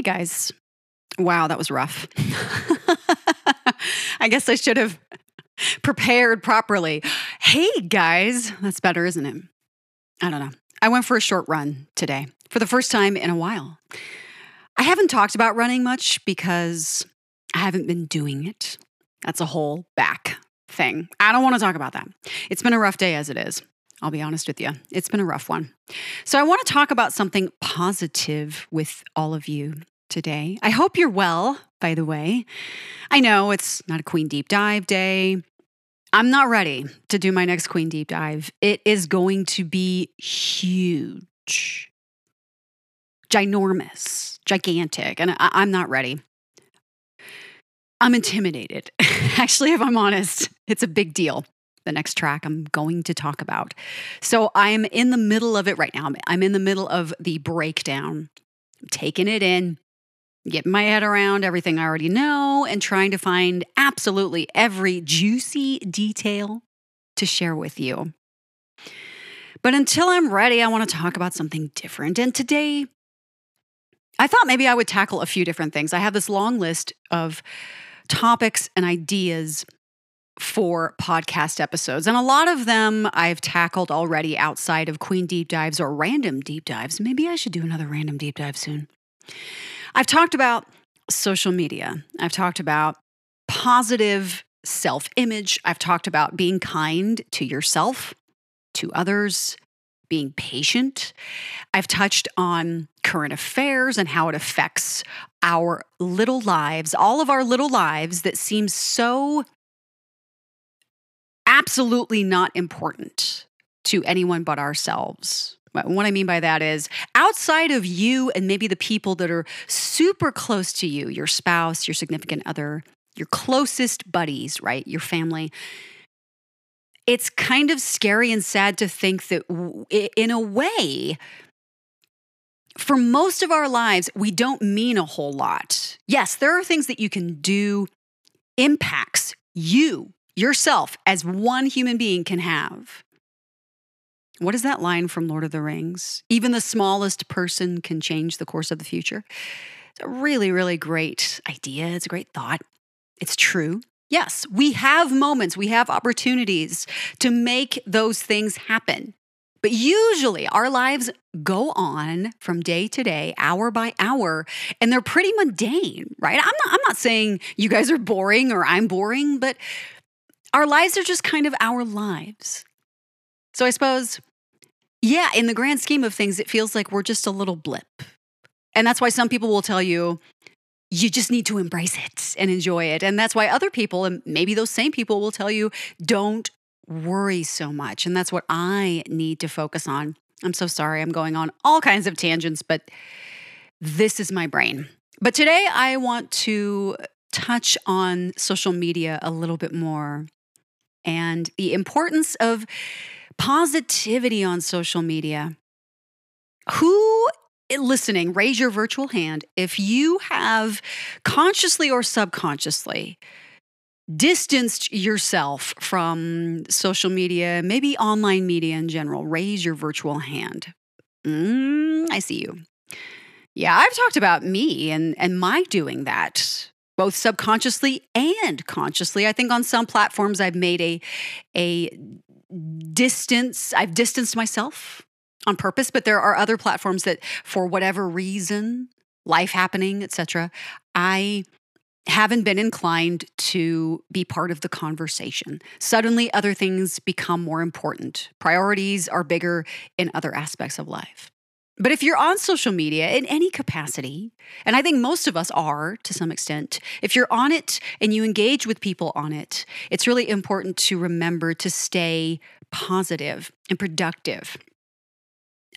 Hey guys. Wow, that was rough. I guess I should have prepared properly. Hey guys. That's better, isn't it? I don't know. I went for a short run today for the first time in a while. I haven't talked about running much because I haven't been doing it. That's a whole back thing. I don't want to talk about that. It's been a rough day as it is. I'll be honest with you. It's been a rough one. So, I want to talk about something positive with all of you today. I hope you're well, by the way. I know it's not a Queen Deep Dive day. I'm not ready to do my next Queen Deep Dive. It is going to be huge, ginormous, gigantic, and I- am not ready. I'm intimidated. Actually, if I'm honest, it's a big deal the next track I'm going to talk about. So I'm in the middle of it right now. I'm in the middle of the breakdown, I'm taking it in, getting my head around everything I already know, and trying to find absolutely every juicy detail to share with you. But until I'm ready, I want to talk about something different. And today, I thought maybe I would tackle a few different things. I have this long list of topics and ideas for podcast episodes. And a lot of them I've tackled already outside of Queen Deep Dives or random deep dives. Maybe I should do another random deep dive soon. I've talked about social media, I've talked about positive self image, I've talked about being kind to yourself, to others. Being patient. I've touched on current affairs and how it affects our little lives, all of our little lives that seem so absolutely not important to anyone but ourselves. What I mean by that is outside of you and maybe the people that are super close to you, your spouse, your significant other, your closest buddies, right? Your family. It's kind of scary and sad to think that, in a way, for most of our lives, we don't mean a whole lot. Yes, there are things that you can do, impacts you yourself as one human being can have. What is that line from Lord of the Rings? Even the smallest person can change the course of the future. It's a really, really great idea. It's a great thought. It's true. Yes, we have moments, we have opportunities to make those things happen. But usually our lives go on from day to day, hour by hour, and they're pretty mundane, right? I'm not, I'm not saying you guys are boring or I'm boring, but our lives are just kind of our lives. So I suppose, yeah, in the grand scheme of things, it feels like we're just a little blip. And that's why some people will tell you, you just need to embrace it and enjoy it. And that's why other people, and maybe those same people, will tell you, don't worry so much. And that's what I need to focus on. I'm so sorry, I'm going on all kinds of tangents, but this is my brain. But today I want to touch on social media a little bit more and the importance of positivity on social media. Who listening, raise your virtual hand if you have consciously or subconsciously distanced yourself from social media, maybe online media in general. Raise your virtual hand. Mm, I see you. Yeah, I've talked about me and and my doing that both subconsciously and consciously. I think on some platforms I've made a a distance, I've distanced myself on purpose, but there are other platforms that for whatever reason, life happening, etc., I haven't been inclined to be part of the conversation. Suddenly other things become more important. Priorities are bigger in other aspects of life. But if you're on social media in any capacity, and I think most of us are to some extent, if you're on it and you engage with people on it, it's really important to remember to stay positive and productive.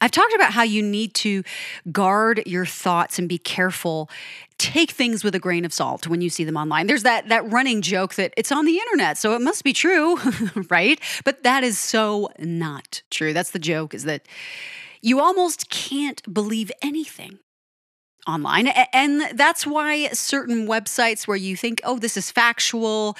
I've talked about how you need to guard your thoughts and be careful. Take things with a grain of salt when you see them online. There's that that running joke that it's on the internet, so it must be true, right? But that is so not true. That's the joke is that you almost can't believe anything online. And that's why certain websites where you think, oh, this is factual,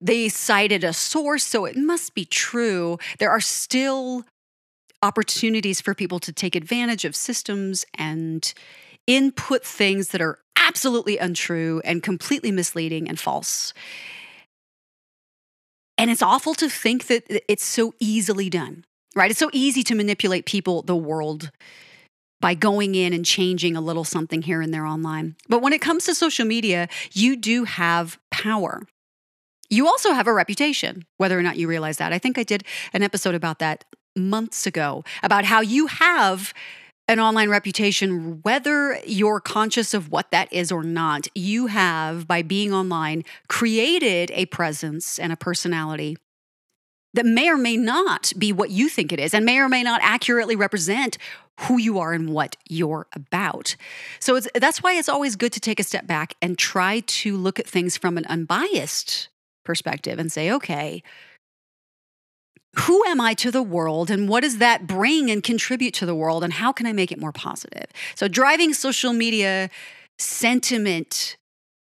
they cited a source, so it must be true. There are still opportunities for people to take advantage of systems and input things that are absolutely untrue and completely misleading and false. And it's awful to think that it's so easily done, right? It's so easy to manipulate people, the world, by going in and changing a little something here and there online. But when it comes to social media, you do have power. You also have a reputation, whether or not you realize that. I think I did an episode about that months ago, about how you have an online reputation, whether you're conscious of what that is or not. You have, by being online, created a presence and a personality that may or may not be what you think it is and may or may not accurately represent who you are and what you're about. So that's why it's always good to take a step back and try to look at things from an unbiased perspective and say, okay, who am I to the world and what does that bring and contribute to the world and how can I make it more positive? So driving social media sentiment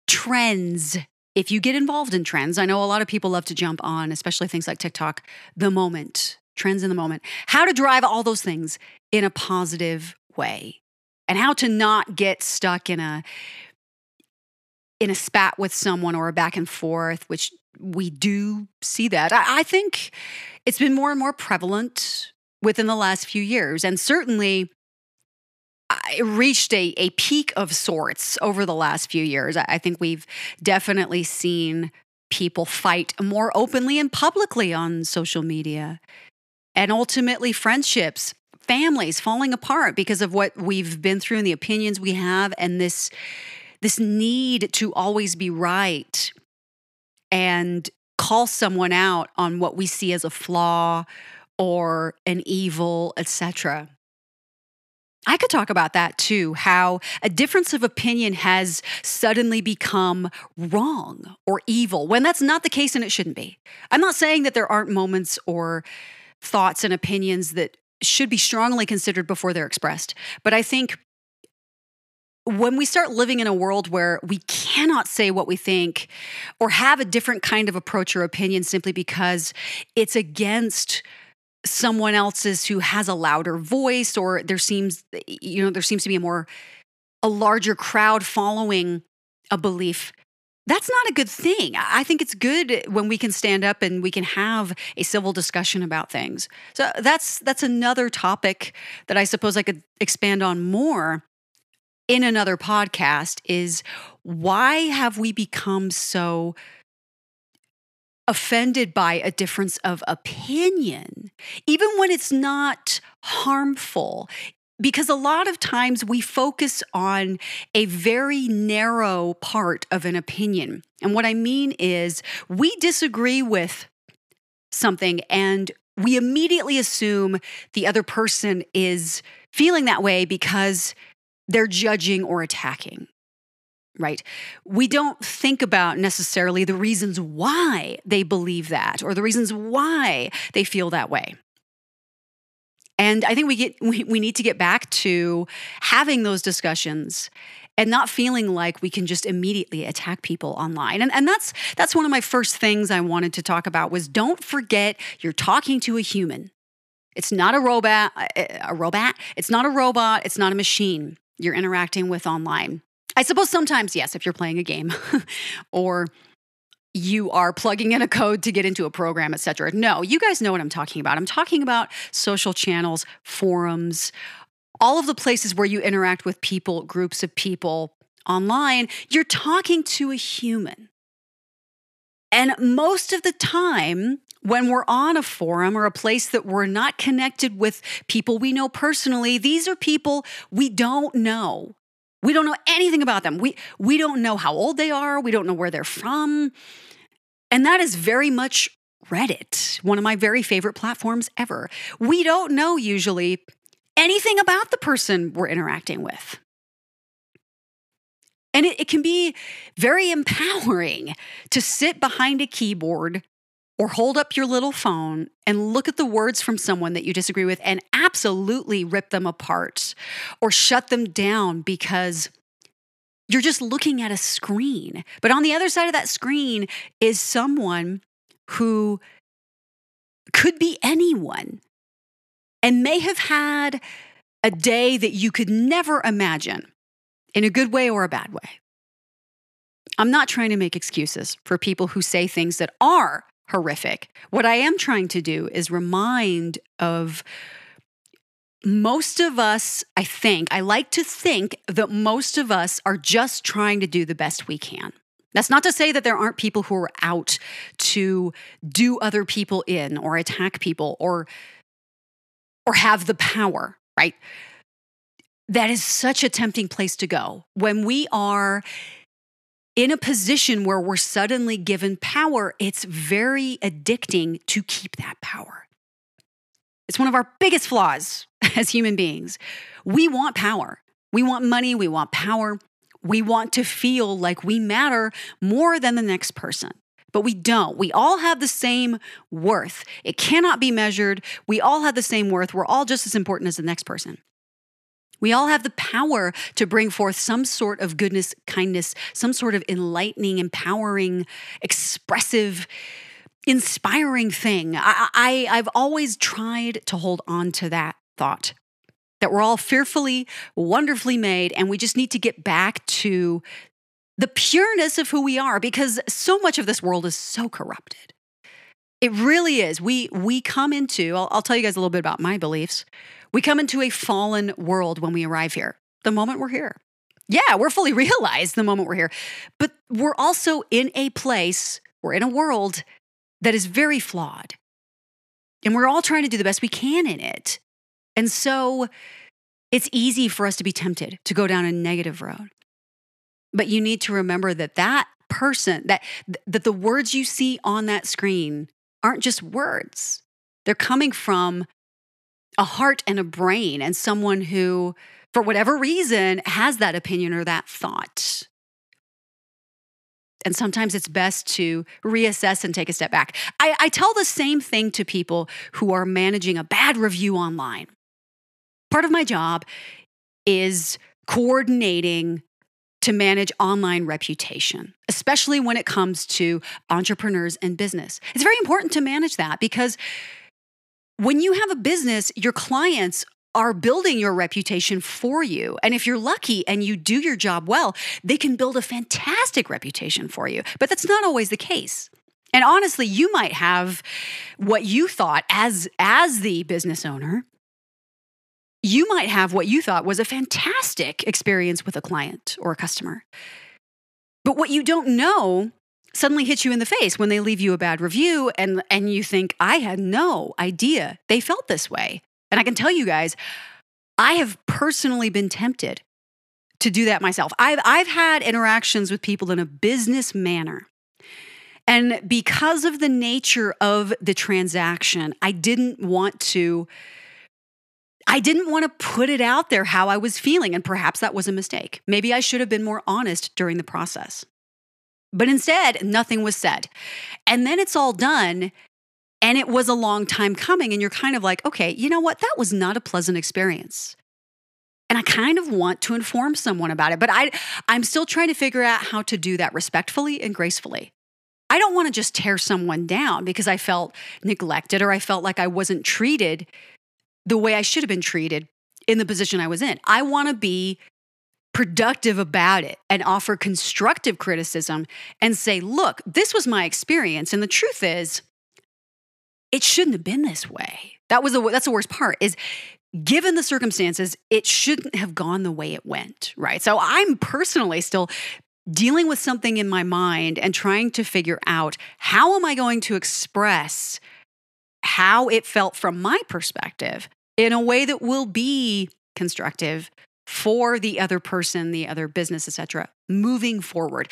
trends if you get involved in trends, I know a lot of people love to jump on, especially things like TikTok, the moment, trends in the moment, how to drive all those things in a positive way and how to not get stuck in a in a spat with someone or a back and forth which we do see that. I, I think it's been more and more prevalent within the last few years. And certainly reached a, a peak of sorts over the last few years. I think we've definitely seen people fight more openly and publicly on social media. And ultimately, friendships, families falling apart because of what we've been through and the opinions we have, and this, this need to always be right and call someone out on what we see as a flaw or an evil, etc. I could talk about that too how a difference of opinion has suddenly become wrong or evil when that's not the case and it shouldn't be. I'm not saying that there aren't moments or thoughts and opinions that should be strongly considered before they're expressed, but I think when we start living in a world where we cannot say what we think or have a different kind of approach or opinion simply because it's against someone else's who has a louder voice or there seems you know there seems to be a more a larger crowd following a belief that's not a good thing. I think it's good when we can stand up and we can have a civil discussion about things. So that's that's another topic that I suppose I could expand on more in another podcast is why have we become so offended by a difference of opinion, even when it's not harmful. Because a lot of times we focus on a very narrow part of an opinion. And what I mean is, we disagree with something and we immediately assume the other person is feeling that way because they're judging or attacking right? We don't think about necessarily the reasons why they believe that or the reasons why they feel that way. And I think we get we, we need to get back to having those discussions and not feeling like we can just immediately attack people online. And, and that's that's one of my first things I wanted to talk about was don't forget you're talking to a human. It's not a robot, uh, a robot. It's not a robot, it's not a machine you're interacting with online. I suppose sometimes, yes, if you're playing a game or you are plugging in a code to get into a program, etc. No, you guys know what I'm talking about. I'm talking about social channels, forums, all of the places where you interact with people, groups of people online. You're talking to a human. And most of the time, when we're on a forum or a place that we're not connected with people we know personally, these are people we don't know. We don't know anything about them. We, we don't know how old they are. We don't know where they're from. And that is very much Reddit, one of my very favorite platforms ever. We don't know usually anything about the person we're interacting with. And it, it, can be very empowering to sit behind a keyboard or hold up your little phone and look at the words from someone that you disagree with and absolutely rip them apart or shut them down because you're just looking at a screen. But on the other side of that screen is someone who could be anyone and may have had a day that you could never imagine. in a good way or a bad way. I'm not trying to make excuses for people who say things that are horrific. What I am trying to do is remind of most of us, I think, I like to think that most of us are just trying to do the best we can. That's not to say that there aren't people who are out to do other people in or attack people or or have the power, right? That is such a tempting place to go. When we are in a position where we're suddenly given power, it's very addicting to keep that power. It's one of our biggest flaws as human beings. We want power. We want money. We want power. We want to feel like we matter more than the next person. But we don't. We all have the same worth. It cannot be measured. We all have the same worth. We're all just as important as the next person. We all have the power to bring forth some sort of goodness, kindness, some sort of enlightening, empowering, expressive, inspiring thing. I, I, I've always tried to hold on to that thought that we're all fearfully, wonderfully made, and we just need to get back to the pureness of who we are because so much of this world is so corrupted. It really is. We we come into, I'll, I'll tell you guys a little bit about my beliefs. We come into a fallen world when we arrive here, the moment we're here. Yeah, we're fully realized the moment we're here, but we're also in a place, we're in a world that is very flawed. And we're all trying to do the best we can in it. And so it's easy for us to be tempted to go down a negative road. But you need to remember that that person, that, that the words you see on that screen aren't just words. They're coming from a heart and a brain and someone who, for whatever reason, has that opinion or that thought. And sometimes it's best to reassess and take a step back. I, I, tell the same thing to people who are managing a bad review online. Part of my job is coordinating to manage online reputation, especially when it comes to entrepreneurs and business. It's very important to manage that because when you have a business, your clients are building your reputation for you. And if you're lucky and you do your job well, they can build a fantastic reputation for you. But that's not always the case. And honestly, you might have what you thought as as the business owner, you might have what you thought was a fantastic experience with a client or a customer. But what you don't know suddenly hits you in the face when they leave you a bad review and and you think I had no idea they felt this way. And I can tell you guys, I have personally been tempted to do that myself. I've I've had interactions with people in a business manner. And because of the nature of the transaction, I didn't want to I didn't want to put it out there how I was feeling, and perhaps that was a mistake. Maybe I should have been more honest during the process. But instead, nothing was said. And then it's all done, and it was a long time coming, and you're kind of like, okay, you know what? That was not a pleasant experience. And I kind of want to inform someone about it, but I, I'm still trying to figure out how to do that respectfully and gracefully. I don't want to just tear someone down because I felt neglected or I felt like I wasn't treated the way I should have been treated in the position I was in. I want to be productive about it and offer constructive criticism and say, look, this was my experience. And the truth is, it shouldn't have been this way. That was the that's the worst part is given the circumstances, it shouldn't have gone the way it went, right? So I'm personally still dealing with something in my mind and trying to figure out how am I going to express how it felt from my perspective in a way that will be constructive for the other person, the other business, etc. moving forward.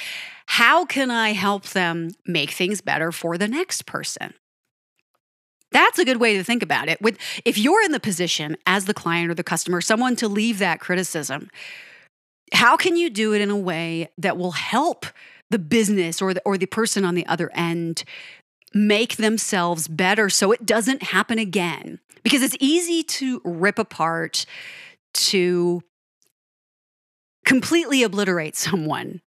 How can I help them make things better for the next person? That's a good way to think about it. With if you're in the position as the client or the customer, someone to leave that criticism, how can you do it in a way that will help the business or the, or the person on the other end make themselves better so it doesn't happen again. Because it's easy to rip apart, to completely obliterate someone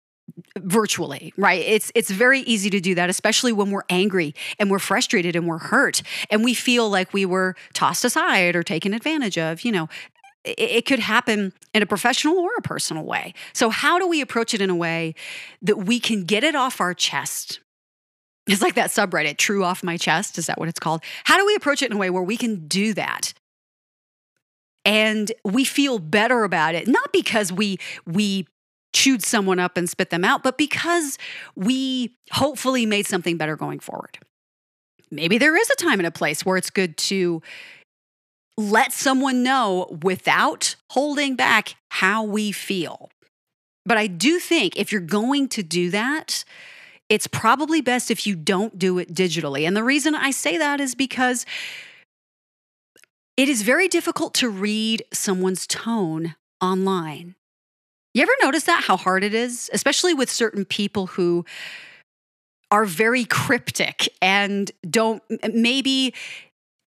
virtually right it's it's very easy to do that especially when we're angry and we're frustrated and we're hurt and we feel like we were tossed aside or taken advantage of you know it could happen in a professional or a personal way. So, how do we approach it in a way that we can get it off our chest? It's like that subreddit, True Off My Chest. Is that what it's called? How do we approach it in a way where we can do that? And we feel better about it, not because we, we chewed someone up and spit them out, but because we hopefully made something better going forward. Maybe there is a time and a place where it's good to let someone know without holding back how we feel. But I do think if you're going to do that, it's probably best if you don't do it digitally. And the reason I say that is because it is very difficult to read someone's tone online. You ever notice that, how hard it is, especially with certain people who are very cryptic and don't maybe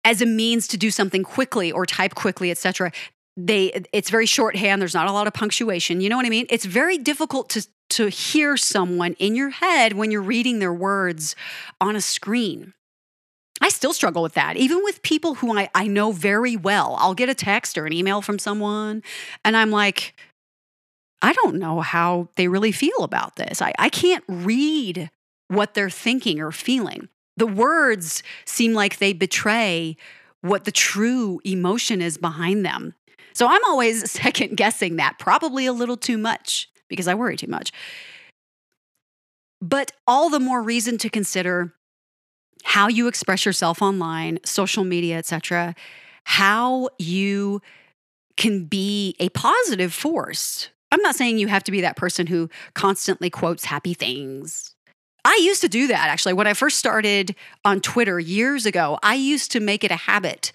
as a means to do something quickly or type quickly, etc. They it's very shorthand. There's not a lot of punctuation. You know what I mean? It's very difficult to to hear someone in your head when you're reading their words on a screen. I still struggle with that, even with people who I, I know very well. I'll get a text or an email from someone, and I'm like, I don't know how they really feel about this. I, I can't read what they're thinking or feeling. The words seem like they betray what the true emotion is behind them. So I'm always second guessing that, probably a little too much because I worry too much. But all the more reason to consider how you express yourself online, social media, etc., how you can be a positive force. I'm not saying you have to be that person who constantly quotes happy things I used to do that actually. When I first started on Twitter years ago, I used to make it a habit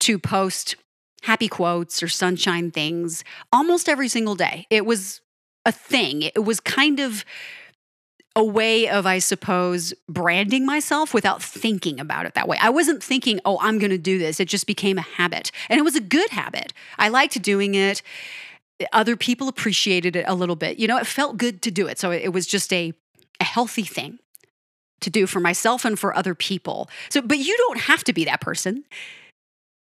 to post happy quotes or sunshine things almost every single day. It was a thing. It was kind of a way of, I suppose, branding myself without thinking about it that way. I wasn't thinking, oh, I'm going to do this. It just became a habit. And it was a good habit. I liked doing it. Other people appreciated it a little bit. You know, it felt good to do it. So it was just a a healthy thing to do for myself and for other people. So, but you don't have to be that person.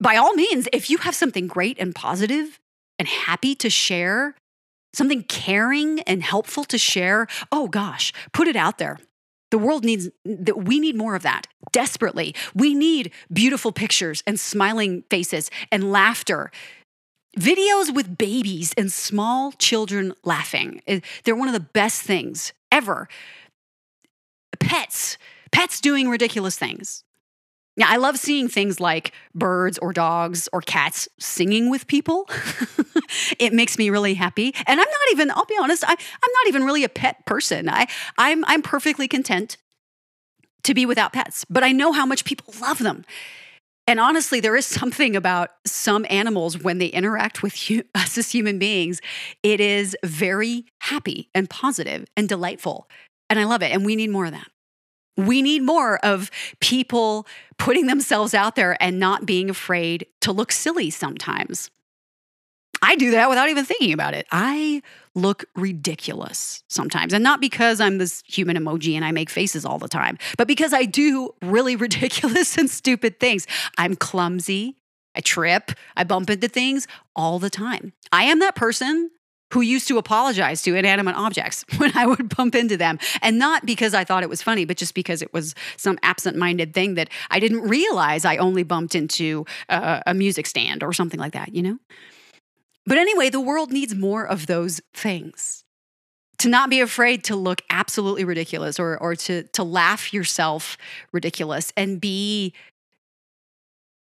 By all means, if you have something great and positive and happy to share, something caring and helpful to share, oh gosh, put it out there. The world needs that we need more of that desperately. We need beautiful pictures and smiling faces and laughter. Videos with babies and small children laughing. Eh, they're one of the best things ever. Pets, pets doing ridiculous things. Now, I love seeing things like birds or dogs or cats singing with people. it makes me really happy. And I'm not even, I'll be honest, I, I'm not even really a pet person. I, I'm, I'm perfectly content to be without pets, but I know how much people love them. And honestly, there is something about some animals when they interact with us as human beings, it is very happy and positive and delightful. And I love it. And we need more of that. We need more of people putting themselves out there and not being afraid to look silly sometimes. I do that without even thinking about it. I look ridiculous sometimes. And not because I'm this human emoji and I make faces all the time, but because I do really ridiculous and stupid things. I'm clumsy. I trip. I bump into things all the time. I am that person who used to apologize to inanimate objects when I would bump into them. And not because I thought it was funny, but just because it was some absent minded thing that I didn't realize I only bumped into a, a music stand or something like that, you know? But anyway, the world needs more of those things. To not be afraid to look absolutely ridiculous or, or to, to laugh yourself ridiculous and be,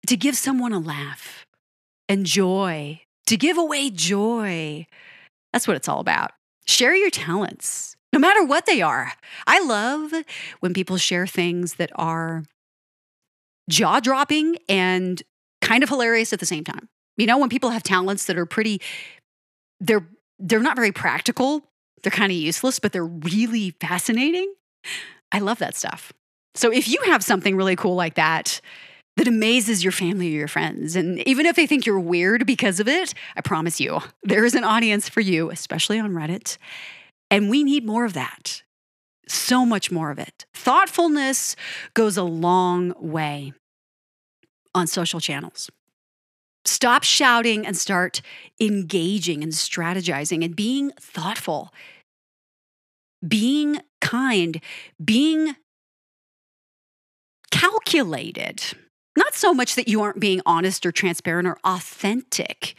to give someone a laugh and joy, to give away joy. That's what it's all about. Share your talents, no matter what they are. I love when people share things that are jaw dropping and kind of hilarious at the same time. You know, when people have talents that are pretty, they're they're not very practical. They're kind of useless, but they're really fascinating. I love that stuff. So if you have something really cool like that that amazes your family or your friends, and even if they think you're weird because of it, I promise you, there is an audience for you, especially on Reddit. And we need more of that. So much more of it. Thoughtfulness goes a long way on social channels. Stop shouting and start engaging and strategizing and being thoughtful, being kind, being calculated. Not so much that you aren't being honest or transparent or authentic,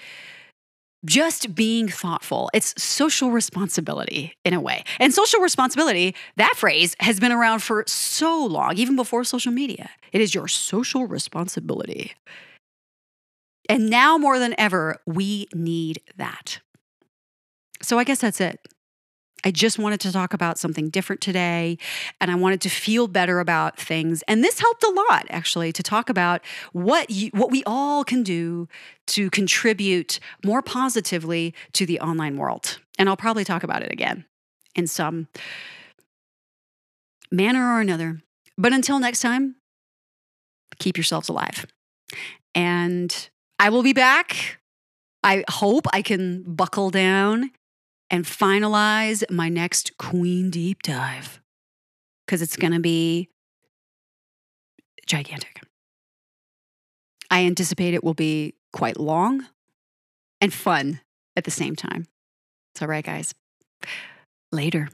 just being thoughtful. It's social responsibility in a way. And social responsibility, that phrase has been around for so long, even before social media. It is your social responsibility. And now more than ever, we need that. So I guess that's it. I just wanted to talk about something different today and I wanted to feel better about things. And this helped a lot actually to talk about what you, what we all can do to contribute more positively to the online world. And I'll probably talk about it again in some manner or another. But until next time, keep yourselves alive. And I will be back. I hope I can buckle down and finalize my next Queen Deep Dive because it's going to be gigantic. I anticipate it will be quite long and fun at the same time. It's all right, guys. Later.